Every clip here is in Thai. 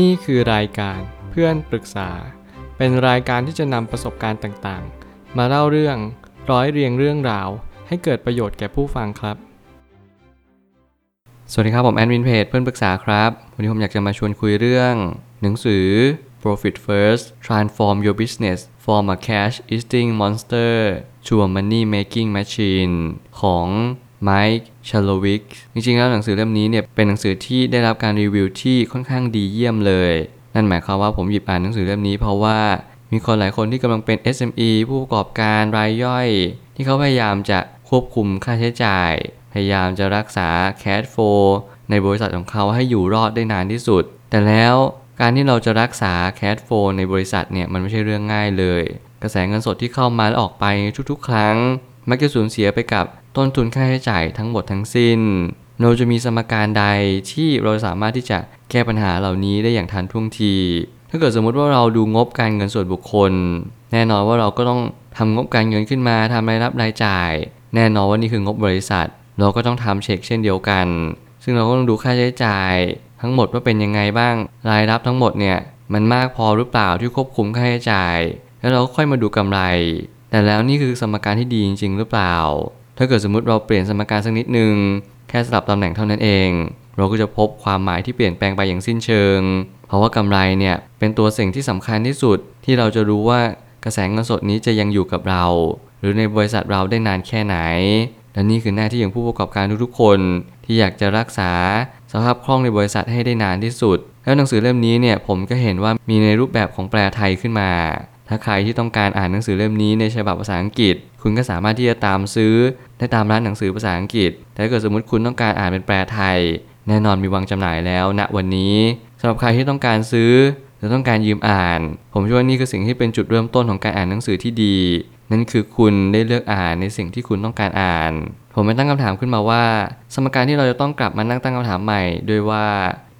นี่คือรายการเพื่อนปรึกษา เป็นรายการที่จะนำประสบการณ์ต่างๆ มาเล่าเรื่องร้อยเรียงเรื่องราว ให้เกิดประโยชน์แก่ผู้ฟังครับ สวัสดีครับผมแอดมินเพจเพื่อนปรึกษาครับ วันนี้ผมอยากจะมาชวนคุยเรื่อง หนังสือ Profit First Transform Your Business from a Cash Eating Monster to a Money Making Machine ของ ไมค์ชาโลวิกจริงๆแล้วหนังสือเล่มนี้เนี่ยเป็นหนังสือที่ได้รับการรีวิวที่ค่อนข้างดีเยี่ยมเลย นั่นหมายความว่าผมหยิบอ่านหนังสือเล่มนี้เพราะว่ามีคนหลายคนที่กำลังเป็น SME ผู้ประกอบการรายย่อย ที่เขาพยายามจะควบคุมค่าใช้จ่าย พยายามจะรักษา cash flow ในบริษัทของเขาให้อยู่รอดได้นานที่สุด แต่แล้วการที่เราจะรักษา cash flow ในบริษัทเนี่ยมันไม่ใช่เรื่องง่ายเลย กระแสเงินสดที่เข้ามาและออกไปทุกๆ ครั้ง มักจะสูญเสียไปกับ ต้นทุนค่าใช้จ่ายทั้งหมดทั้งสิ้น เราจะมีสมการใดที่เราสามารถที่จะแก้ปัญหาเหล่านี้ได้อย่างทันท่วงที ถ้าเกิดสมมติว่าเราดูงบการเงินส่วนบุคคล แน่นอนว่าเราก็ต้องทำงบการเงินขึ้นมาทำรายรับรายจ่าย แน่นอนว่านี่คืองบบริษัท เราก็ต้องทำเช็คเช่นเดียวกัน ซึ่งเราก็ต้องดูค่าใช้จ่าย ทั้งหมดว่าเป็นยังไงบ้าง รายรับทั้งหมดเนี่ยมันมากพอหรือเปล่าที่ควบคุมค่าใช้จ่าย แล้วเราก็ค่อยมาดูกำไร แต่แล้วนี่คือสมการที่ดีจริง ๆ หรือเปล่า ถ้าเกิดสมมติเราเปลี่ยนสมการสักนิดนึง แค่สลับตำแหน่งเท่านั้นเอง เราก็จะพบความหมายที่เปลี่ยนแปลงไปอย่างสิ้นเชิง เพราะว่ากำไรเนี่ยเป็นตัวสิ่งที่สำคัญที่สุด ที่เราจะรู้ว่ากระแสเงินสดนี้จะยังอยู่กับเรา หรือในบริษัทเราได้นานแค่ไหน และนี่คือหน้าที่ของผู้ประกอบการทุกๆคน ที่อยากจะรักษาสภาพคล่องในบริษัทให้ได้นานที่สุด แล้วหนังสือเล่มนี้เนี่ยผมก็เห็นว่ามีในรูปแบบของแปลไทยขึ้นมา ถ้าใครที่ต้องการอ่านหนังสือเล่มนี้ในฉบับภาษาอังกฤษ คุณก็สามารถที่จะตามซื้อได้ตามร้านหนังสือภาษาอังกฤษ แต่ถ้าเกิดสมมติคุณต้องการอ่านเป็นแปลไทย แน่นอนมีวางจำหน่ายแล้วณวันนี้สำหรับใครที่ต้องการซื้อหรือต้องการยืมอ่าน ผมเชื่อว่านี่คือสิ่งที่เป็นจุดเริ่มต้นของการอ่านหนังสือที่ดี นั่นคือคุณได้เลือกอ่านในสิ่งที่คุณต้องการอ่าน ผมไม่ตั้งคำถามขึ้นมาว่า สมการที่เราจะต้องกลับมานั่งตั้งคำถามใหม่ ด้วยว่า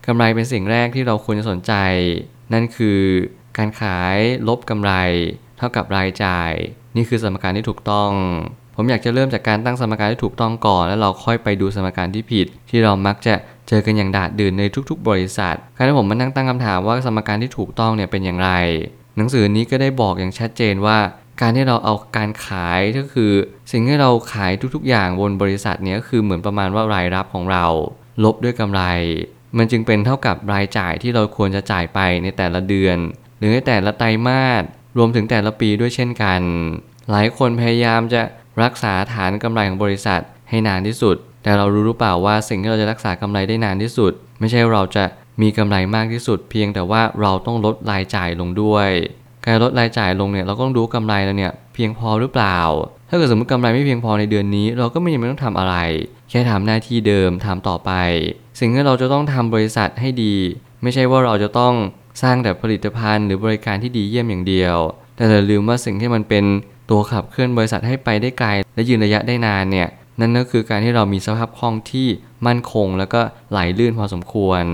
กำไรเป็นสิ่งแรกที่เราควรจะสนใจ นั่นคือ การขายลบกำไร เท่ากับรายจ่าย นี่คือสมการที่ถูกต้อง ผมอยากจะเริ่มจากการตั้งสมการที่ถูกต้องก่อน แล้วเราค่อยไปดูสมการที่ผิด ที่เรามักจะเจอกันอย่างดาดดื่นในทุก ๆ บริษัท การที่ผมมานั่งตั้งคำถามว่าสมการที่ถูกต้องเนี่ยเป็นอย่างไร หนังสือนี้ก็ได้บอกอย่างชัดเจนว่าการที่เราเอาการขายก็คือ สิ่งที่เราขายทุกๆ อย่างบนบริษัทเนี้คือเหมือนประมาณว่ารายรับของเรา ลบด้วยกำไร มันจึงเป็นเท่ากับรายจ่ายที่เราควรจะจ่ายไปในแต่ละเดือน หรือในแต่ละไตรมาสรวมถึงแต่ละปีด้วยเช่นกัน หลายคนพยายามจะรักษาฐานกำไรของบริษัทให้นานที่สุด แต่เรารู้หรือเปล่าว่าสิ่งที่เราจะรักษากำไรได้นานที่สุด ไม่ใช่เราจะมีกำไรมากที่สุด เพียงแต่ว่าเราต้องลดรายจ่ายลงด้วย การลดรายจ่ายลงเนี่ยเราก็ต้องดูกำไรแล้วเนี่ยเพียงพอหรือเปล่า ถ้าเกิดสมมติกำไรไม่เพียงพอในเดือนนี้ เราก็ไม่จำเป็นต้องทำอะไร แค่ทำหน้าที่เดิมทำต่อไป สิ่งที่เราจะต้องทำบริษัทให้ดี ไม่ใช่ว่าเราจะต้อง สร้างแต่ผลิตภัณฑ์หรือบริการที่ดีเยี่ยมอย่างเดียว แต่อย่าลืมว่าสิ่งที่มันเป็นตัวขับเคลื่อนบริษัทให้ไปได้ไกล และยืนระยะได้นานเนี่ยนั่นก็คือการที่เรามีสภาพคล่องที่มั่นคง แล้วก็ไหลลื่นพอสมควร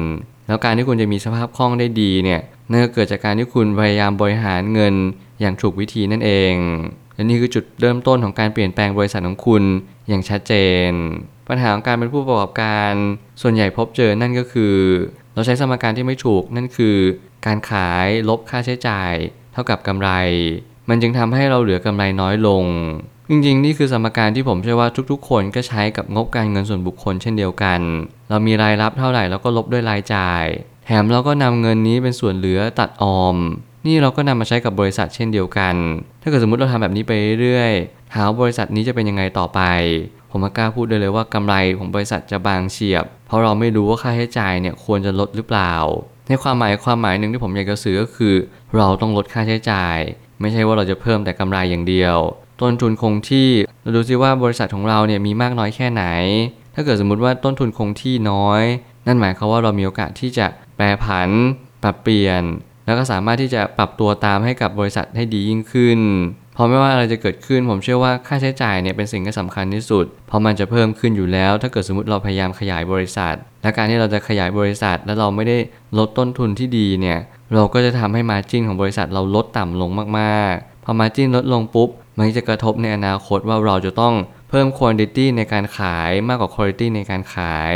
แล้วการที่คุณจะมีสภาพคล่องได้ดีเนี่ยนั่นก็เกิดจากการที่คุณพยายามบริหารเงินอย่างถูกวิธีนั่นเองและนี่คือจุดเริ่มต้นของการเปลี่ยนแปลงบริษัทของคุณอย่างชัดเจน ปัญหาของการเป็นผู้ประกอบการ ส่วนใหญ่พบเจอนั่นก็คือ เราใช้สมการที่ไม่ถูกนั่นคือ การขายลบค่าใช้จ่าย เท่ากับกำไร มันจึงทำให้เราเหลือกำไรน้อยลง จริงๆ นี่คือสมการที่ผมเชื่อว่าทุกๆ คนก็ใช้กับงบการเงินส่วนบุคคลเช่นเดียวกัน เรามีรายรับเท่าไหร่เราก็ลบด้วยรายจ่าย แถมเราก็นำเงินนี้เป็นส่วนเหลือตัดออม นี่เราก็นำมาใช้กับบริษัทเช่นเดียวกัน ถ้าเกิดสมมติเราทำแบบนี้ไปเรื่อยๆถาบริษัทนี้จะเป็นยังไงต่อไป ผมกล้าพูดได้เลยว่ากำไรของบริษัทจะบางเฉียบ เพราะเราไม่รู้ว่าค่าใช้จ่ายเนี่ยควรจะลดหรือเปล่า ในความหมายความหมายหนึ่งที่ผมอยากจะสื่อก็คือ เราต้องลดค่าใช้จ่าย ไม่ใช่ว่าเราจะเพิ่มแต่กำไรอย่างเดียวต้นทุนคงที่เราดูซิว่าบริษัทของเราเนี่ยมีมากน้อยแค่ไหน ถ้าเกิดสมมุติว่าต้นทุนคงที่น้อย นั่นหมายความว่าเรามีโอกาสที่จะแปรผัน ปรับเปลี่ยน แล้วก็สามารถที่จะปรับตัวตามให้กับบริษัทให้ดียิ่งขึ้น เพราะไม่ว่าอะไรจะเกิดขึ้นผมเชื่อว่าค่าใช้จ่ายเนี่ยเป็นสิ่งที่สำคัญที่สุด เพราะมันจะเพิ่มขึ้นอยู่แล้ว ถ้าเกิดสมมติเราพยายามขยายบริษัท และการที่เราจะขยายบริษัท แล้วเราไม่ได้ลดต้นทุนที่ดีเนี่ยเราก็จะทำให้มาจิ้นของบริษัทเราลดต่ำลงมากๆ พอ margin ลดลงปุ๊บ มันจะกระทบในอนาคตว่าเราจะต้องเพิ่มคุณภาพในการขายมากกว่าคุณภาพในการขาย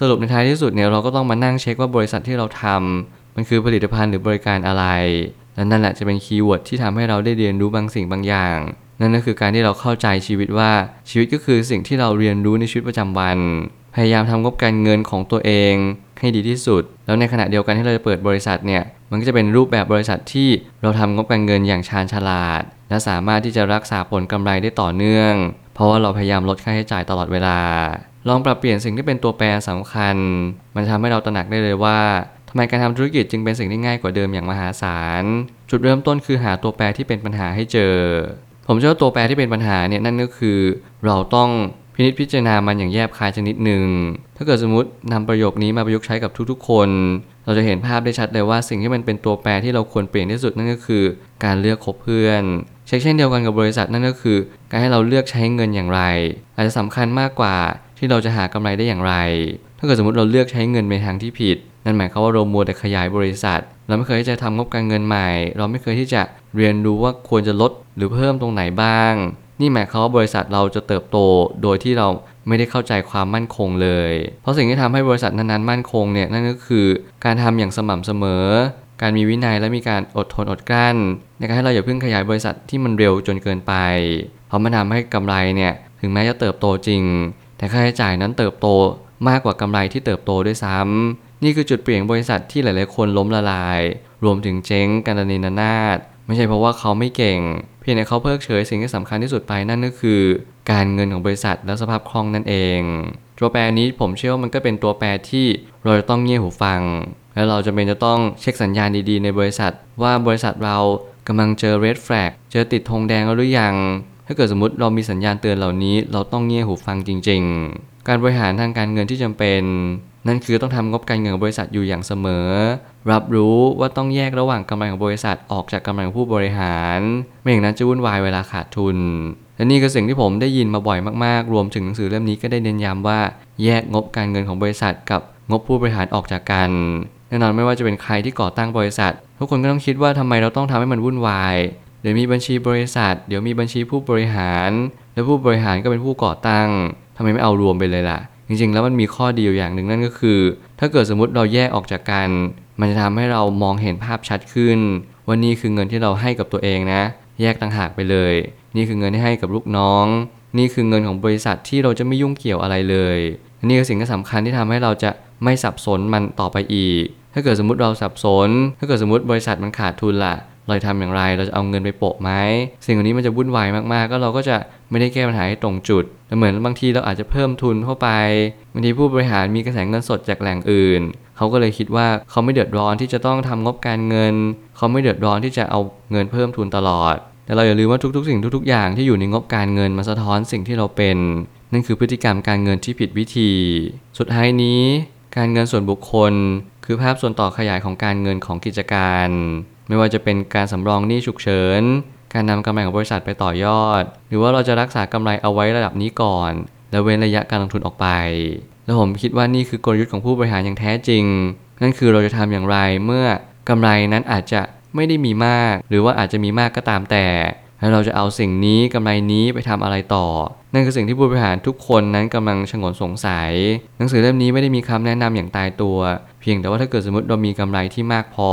สรุปในท้ายที่สุดเนี่ยเราก็ต้องมานั่งเช็คว่าบริษัทที่เราทำมันคือผลิตภัณฑ์หรือบริการอะไร นั่นแหละจะเป็น keyword ที่ทำให้เราได้เรียนรู้บางสิ่งบางอย่าง นั่นก็คือการที่เราเข้าใจชีวิตว่าชีวิตก็คือสิ่งที่เราเรียนรู้ในชีวิตประจำวัน พยายามทำงบการเงินของตัวเองให้ดีที่สุด แล้วในขณะเดียวกันที่เราจะเปิดบริษัทเนี่ย มันก็จะเป็นรูปแบบบริษัทที่เราทำงบการเงินอย่างชาญฉลาด และสามารถที่จะรักษาผลกำไรได้ต่อเนื่อง เพราะว่าเราพยายามลดค่าใช้จ่ายตลอดเวลา ลองปรับเปลี่ยนสิ่งที่เป็นตัวแปรสำคัญ มันทำให้เราตระหนักได้เลยว่า ทำไมการทำธุรกิจจึงเป็นสิ่งที่ง่ายกว่าเดิมอย่างมหาศาล จุดเริ่มต้นคือหาตัวแปรที่เป็นปัญหาให้เจอ ผมเชื่อว่าตัวแปรที่เป็นปัญหาเนี่ยนั่นก็คือ เราต้องพินิจพิจารณามันอย่างแยบคายชนิดหนึ่ง ถ้าเกิดสมมตินำประโยคนี้มาประยุกต์ใช้กับทุกๆ คน เราจะเห็นภาพได้ชัดเลยว่าสิ่งที่มันเป็นตัวแปรที่เราควรเปลี่ยนที่สุดนั่นก็คือ การเลือกคบเพื่อนเช่นเช่นเดียวกันกับบริษัทนั่นก็คือ การให้เราเลือกใช้เงินอย่างไร อาจจะสำคัญมากกว่าที่เราจะหากำไรได้อย่างไร ถ้าเกิดสมมติเราเลือกใช้เงินในทางที่ผิด นั่นหมายความว่าเรามัวแต่ขยายบริษัท เราไม่เคยที่จะทำงบการเงินใหม่ เราไม่เคยที่จะเรียนรู้ว่าควรจะลดหรือเพิ่มตรงไหนบ้าง นี่หมายความว่าบริษัทเราจะเติบโตโดยที่เราไม่ได้เข้าใจความมั่นคงเลย เพราะสิ่งที่ทำให้บริษัทนั้นๆมั่นคงเนี่ยนั่นก็คือการทำอย่างสม่ำเสมอ การมีวินัยและมีการอดทนอดกลั้นในการให้เราอย่าเพิ่งขยายบริษัทที่มันเร็วจนเกินไป เพราะมันทำให้กำไรเนี่ยถึงแม้จะเติบโตจริง แต่ค่าใช้จ่ายนั้นเติบโตมากกว่ากำไรที่เติบโตด้วยซ้ำ นี่คือจุดเปลี่ยนบริษัทที่หลาย ๆ คนล้มละลาย รวมถึงเจ๊งกันดนินนาศไม่ใช่เพราะว่าเขาไม่เก่ง เพียงแต่เขาเพิกเฉยสิ่งที่สำคัญที่สุดไปนั่นก็คือ การเงินของบริษัทและสภาพคล่องนั่นเอง ตัวแปรนี้ผมเชื่อว่ามันก็เป็นตัวแปรที่เราจะต้องเงี่ยหูฟัง และเราจะเป็นจะต้องเช็คสัญญาณดีๆ ในบริษัท ว่าบริษัทเรากำลังเจอ red flag เจอติดธงแดงแล้วหรือยัง ถ้าเกิดสมมติเรามีสัญญาณเตือนเหล่านี้ เราต้องเงี่ยหูฟังจริง ๆ การบริหารทางการเงินที่จำเป็น นั่นคือต้องทำงบการเงินของบริษัทอยู่อย่างเสมอ รับรู้ว่าต้องแยกระหว่างกำไรของบริษัทออกจากกำไรของผู้บริหาร ไม่อย่างนั้นจะวุ่นวายเวลาขาดทุน และนี่คือสิ่งที่ผมได้ยินมาบ่อยมากๆ รวมถึงหนังสือเล่มนี้ก็ได้เน้นย้ำว่า แยกงบการเงินของบริษัทกับงบผู้บริหารออกจากกันแน่นอนไม่ว่าจะเป็นใครที่ก่อตั้งบริษัท ทุกคนก็ต้องคิดว่าทำไมเราต้องทำให้มันวุ่นวายเดี๋ยวมีบัญชีบริษัท เดี๋ยวมีบัญชีผู้บริหาร และผู้บริหารก็เป็นผู้ก่อตั้งทำไมไม่เอารวมไปเลยล่ะ จริงๆ แล้วมันมีข้อดีอยู่อย่างหนึ่งนั่นก็คือ ถ้าเกิดสมมติเราแยกออกจากกัน มันจะทำให้เรามองเห็นภาพชัดขึ้น ว่านี่คือเงินที่เราให้กับตัวเองนะ แยกต่างหากไปเลย นี่คือเงินที่ให้กับลูกน้อง นี่คือเงินของบริษัทที่เราจะไม่ยุ่งเกี่ยวอะไรเลย นี่คือสิ่งที่สำคัญที่ทำให้เราจะไม่สับสนมันต่อไปอีก ถ้าเกิดสมมติเราสับสน ถ้าเกิดสมมติบริษัทมันขาดทุนล่ะ เราจะทำอย่างไร เราจะเอาเงินไปโปะไหมสิ่งเหล่านี้มันจะวุ่นวายมาก ๆ ก็เราก็จะไม่ได้แก้ปัญหาให้ตรงจุดแต่เหมือนบางทีเราอาจจะเพิ่มทุนเข้าไปบางทีผู้บริหารมีกระแสเงินสดจากแหล่งอื่น เขาก็เลยคิดว่าเขาไม่เดือดร้อนที่จะต้องทำงบการเงิน เขาไม่เดือดร้อนที่จะเอาเงินเพิ่มทุนตลอด แต่เราอย่าลืมว่าทุก ๆ สิ่งทุก ๆ อย่างที่อยู่ในงบการเงินมาสะท้อนสิ่งที่เราเป็น นั่นคือพฤติกรรมการเงินที่ผิดวิธี สุดท้ายนี้ การเงินส่วนบุคคล คือภาพส่วนต่อขยายของการเงินของกิจการ ไม่ว่าจะเป็นการสำรองหนี้ฉุกเฉิน การนำกำไรของบริษัทไปต่อยอด หรือว่าเราจะรักษากำไรเอาไว้ระดับนี้ก่อน แล้วเว้นระยะการลงทุนออกไป แล้วผมคิดว่านี่คือกลยุทธ์ของผู้บริหารอย่างแท้จริง นั่นคือเราจะทำอย่างไรเมื่อกำไรนั้นอาจจะไม่ได้มีมาก หรือว่าอาจจะมีมากก็ตามแต่ แล้วเราจะเอาสิ่งนี้กำไรนี้ไปทำอะไรต่อ นั่นคือสิ่งที่ผู้บริหารทุกคนนั้นกำลังชงนสงสัย หนังสือเล่มนี้ไม่ได้มีคำแนะนำอย่างตายตัว เพียงแต่ว่าถ้าเกิดสมมติเรามีกำไรที่มากพอ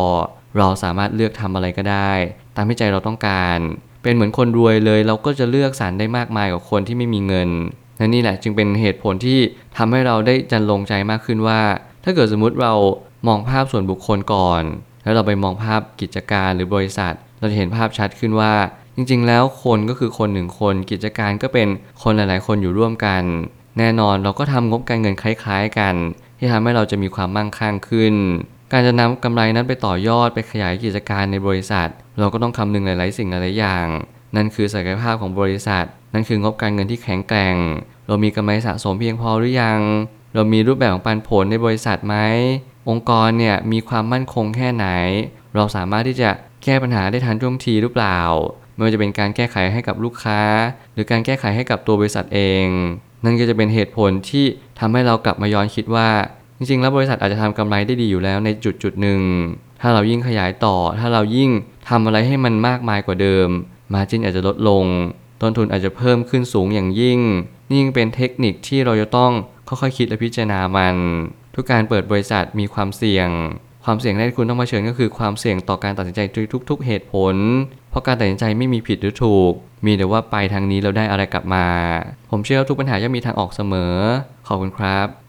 เราสามารถเลือกทำอะไรก็ได้ ตามที่ใจเราต้องการ เป็นเหมือนคนรวยเลยเราก็จะเลือกสรรได้มากมายกว่าคนที่ไม่มีเงินและนี่แหละจึงเป็นเหตุผลที่ทำให้เราได้จันลงใจมากขึ้นว่า ถ้าเกิดสมมุติเรามองภาพส่วนบุคคลก่อน แล้วเราไปมองภาพกิจการหรือบริษัท เราจะเห็นภาพชัดขึ้นว่า จริง ๆ แล้วคนก็คือคนหนึ่งคน กิจการก็เป็นคนหลายๆ คนอยู่ร่วมกัน แน่นอนเราก็ทำงบการเงินคล้าย ๆ กัน ที่ทำให้เราจะมีความมั่งคั่งขึ้น การจะนำกำไรนั้นไปต่อยอดไปขยายกิจการในบริษัท เราก็ต้องคำนึงหลายๆสิ่งหลายๆอย่าง นั่นคือศักยภาพของบริษัท นั่นคืองบการเงินที่แข็งแกร่ง เรามีกำไรสะสมเพียงพอหรือยัง เรามีรูปแบบของปันผลในบริษัทไหมองค์กรเนี่ยมีความมั่นคงแค่ไหน เราสามารถที่จะแก้ปัญหาได้ทันท่วงทีหรือเปล่าไม่ว่าจะเป็นการแก้ไขให้กับลูกค้า หรือการแก้ไขให้กับตัวบริษัทเอง นั่นก็จะเป็นเหตุผลที่ทำให้เรากลับมาย้อนคิดว่า จริงๆ แล้วบริษัทอาจจะทำกำไรได้ดีอยู่แล้วในจุดจุดหนึ่ง ถ้าเรายิ่งขยายต่อ ถ้าเรายิ่งทำอะไรให้มันมากมายกว่าเดิม มาจินอาจจะลดลง ต้นทุนอาจจะเพิ่มขึ้นสูงอย่างยิ่ง นี่ยิ่งเป็นเทคนิคที่เราจะต้องค่อยๆคิดและพิจารณามัน ทุกการเปิดบริษัทมีความเสี่ยง ความเสี่ยงแรกที่คุณต้องเผชิญก็คือความเสี่ยงต่อการตัดสินใจทุก ๆ เหตุผล เพราะการตัดสินใจไม่มีผิดหรือถูก มีแต่ว่าไปทางนี้เราได้อะไรกลับมา ผมเชื่อว่าทุกปัญหาย่อมมีทางออกเสมอ ขอบคุณครับ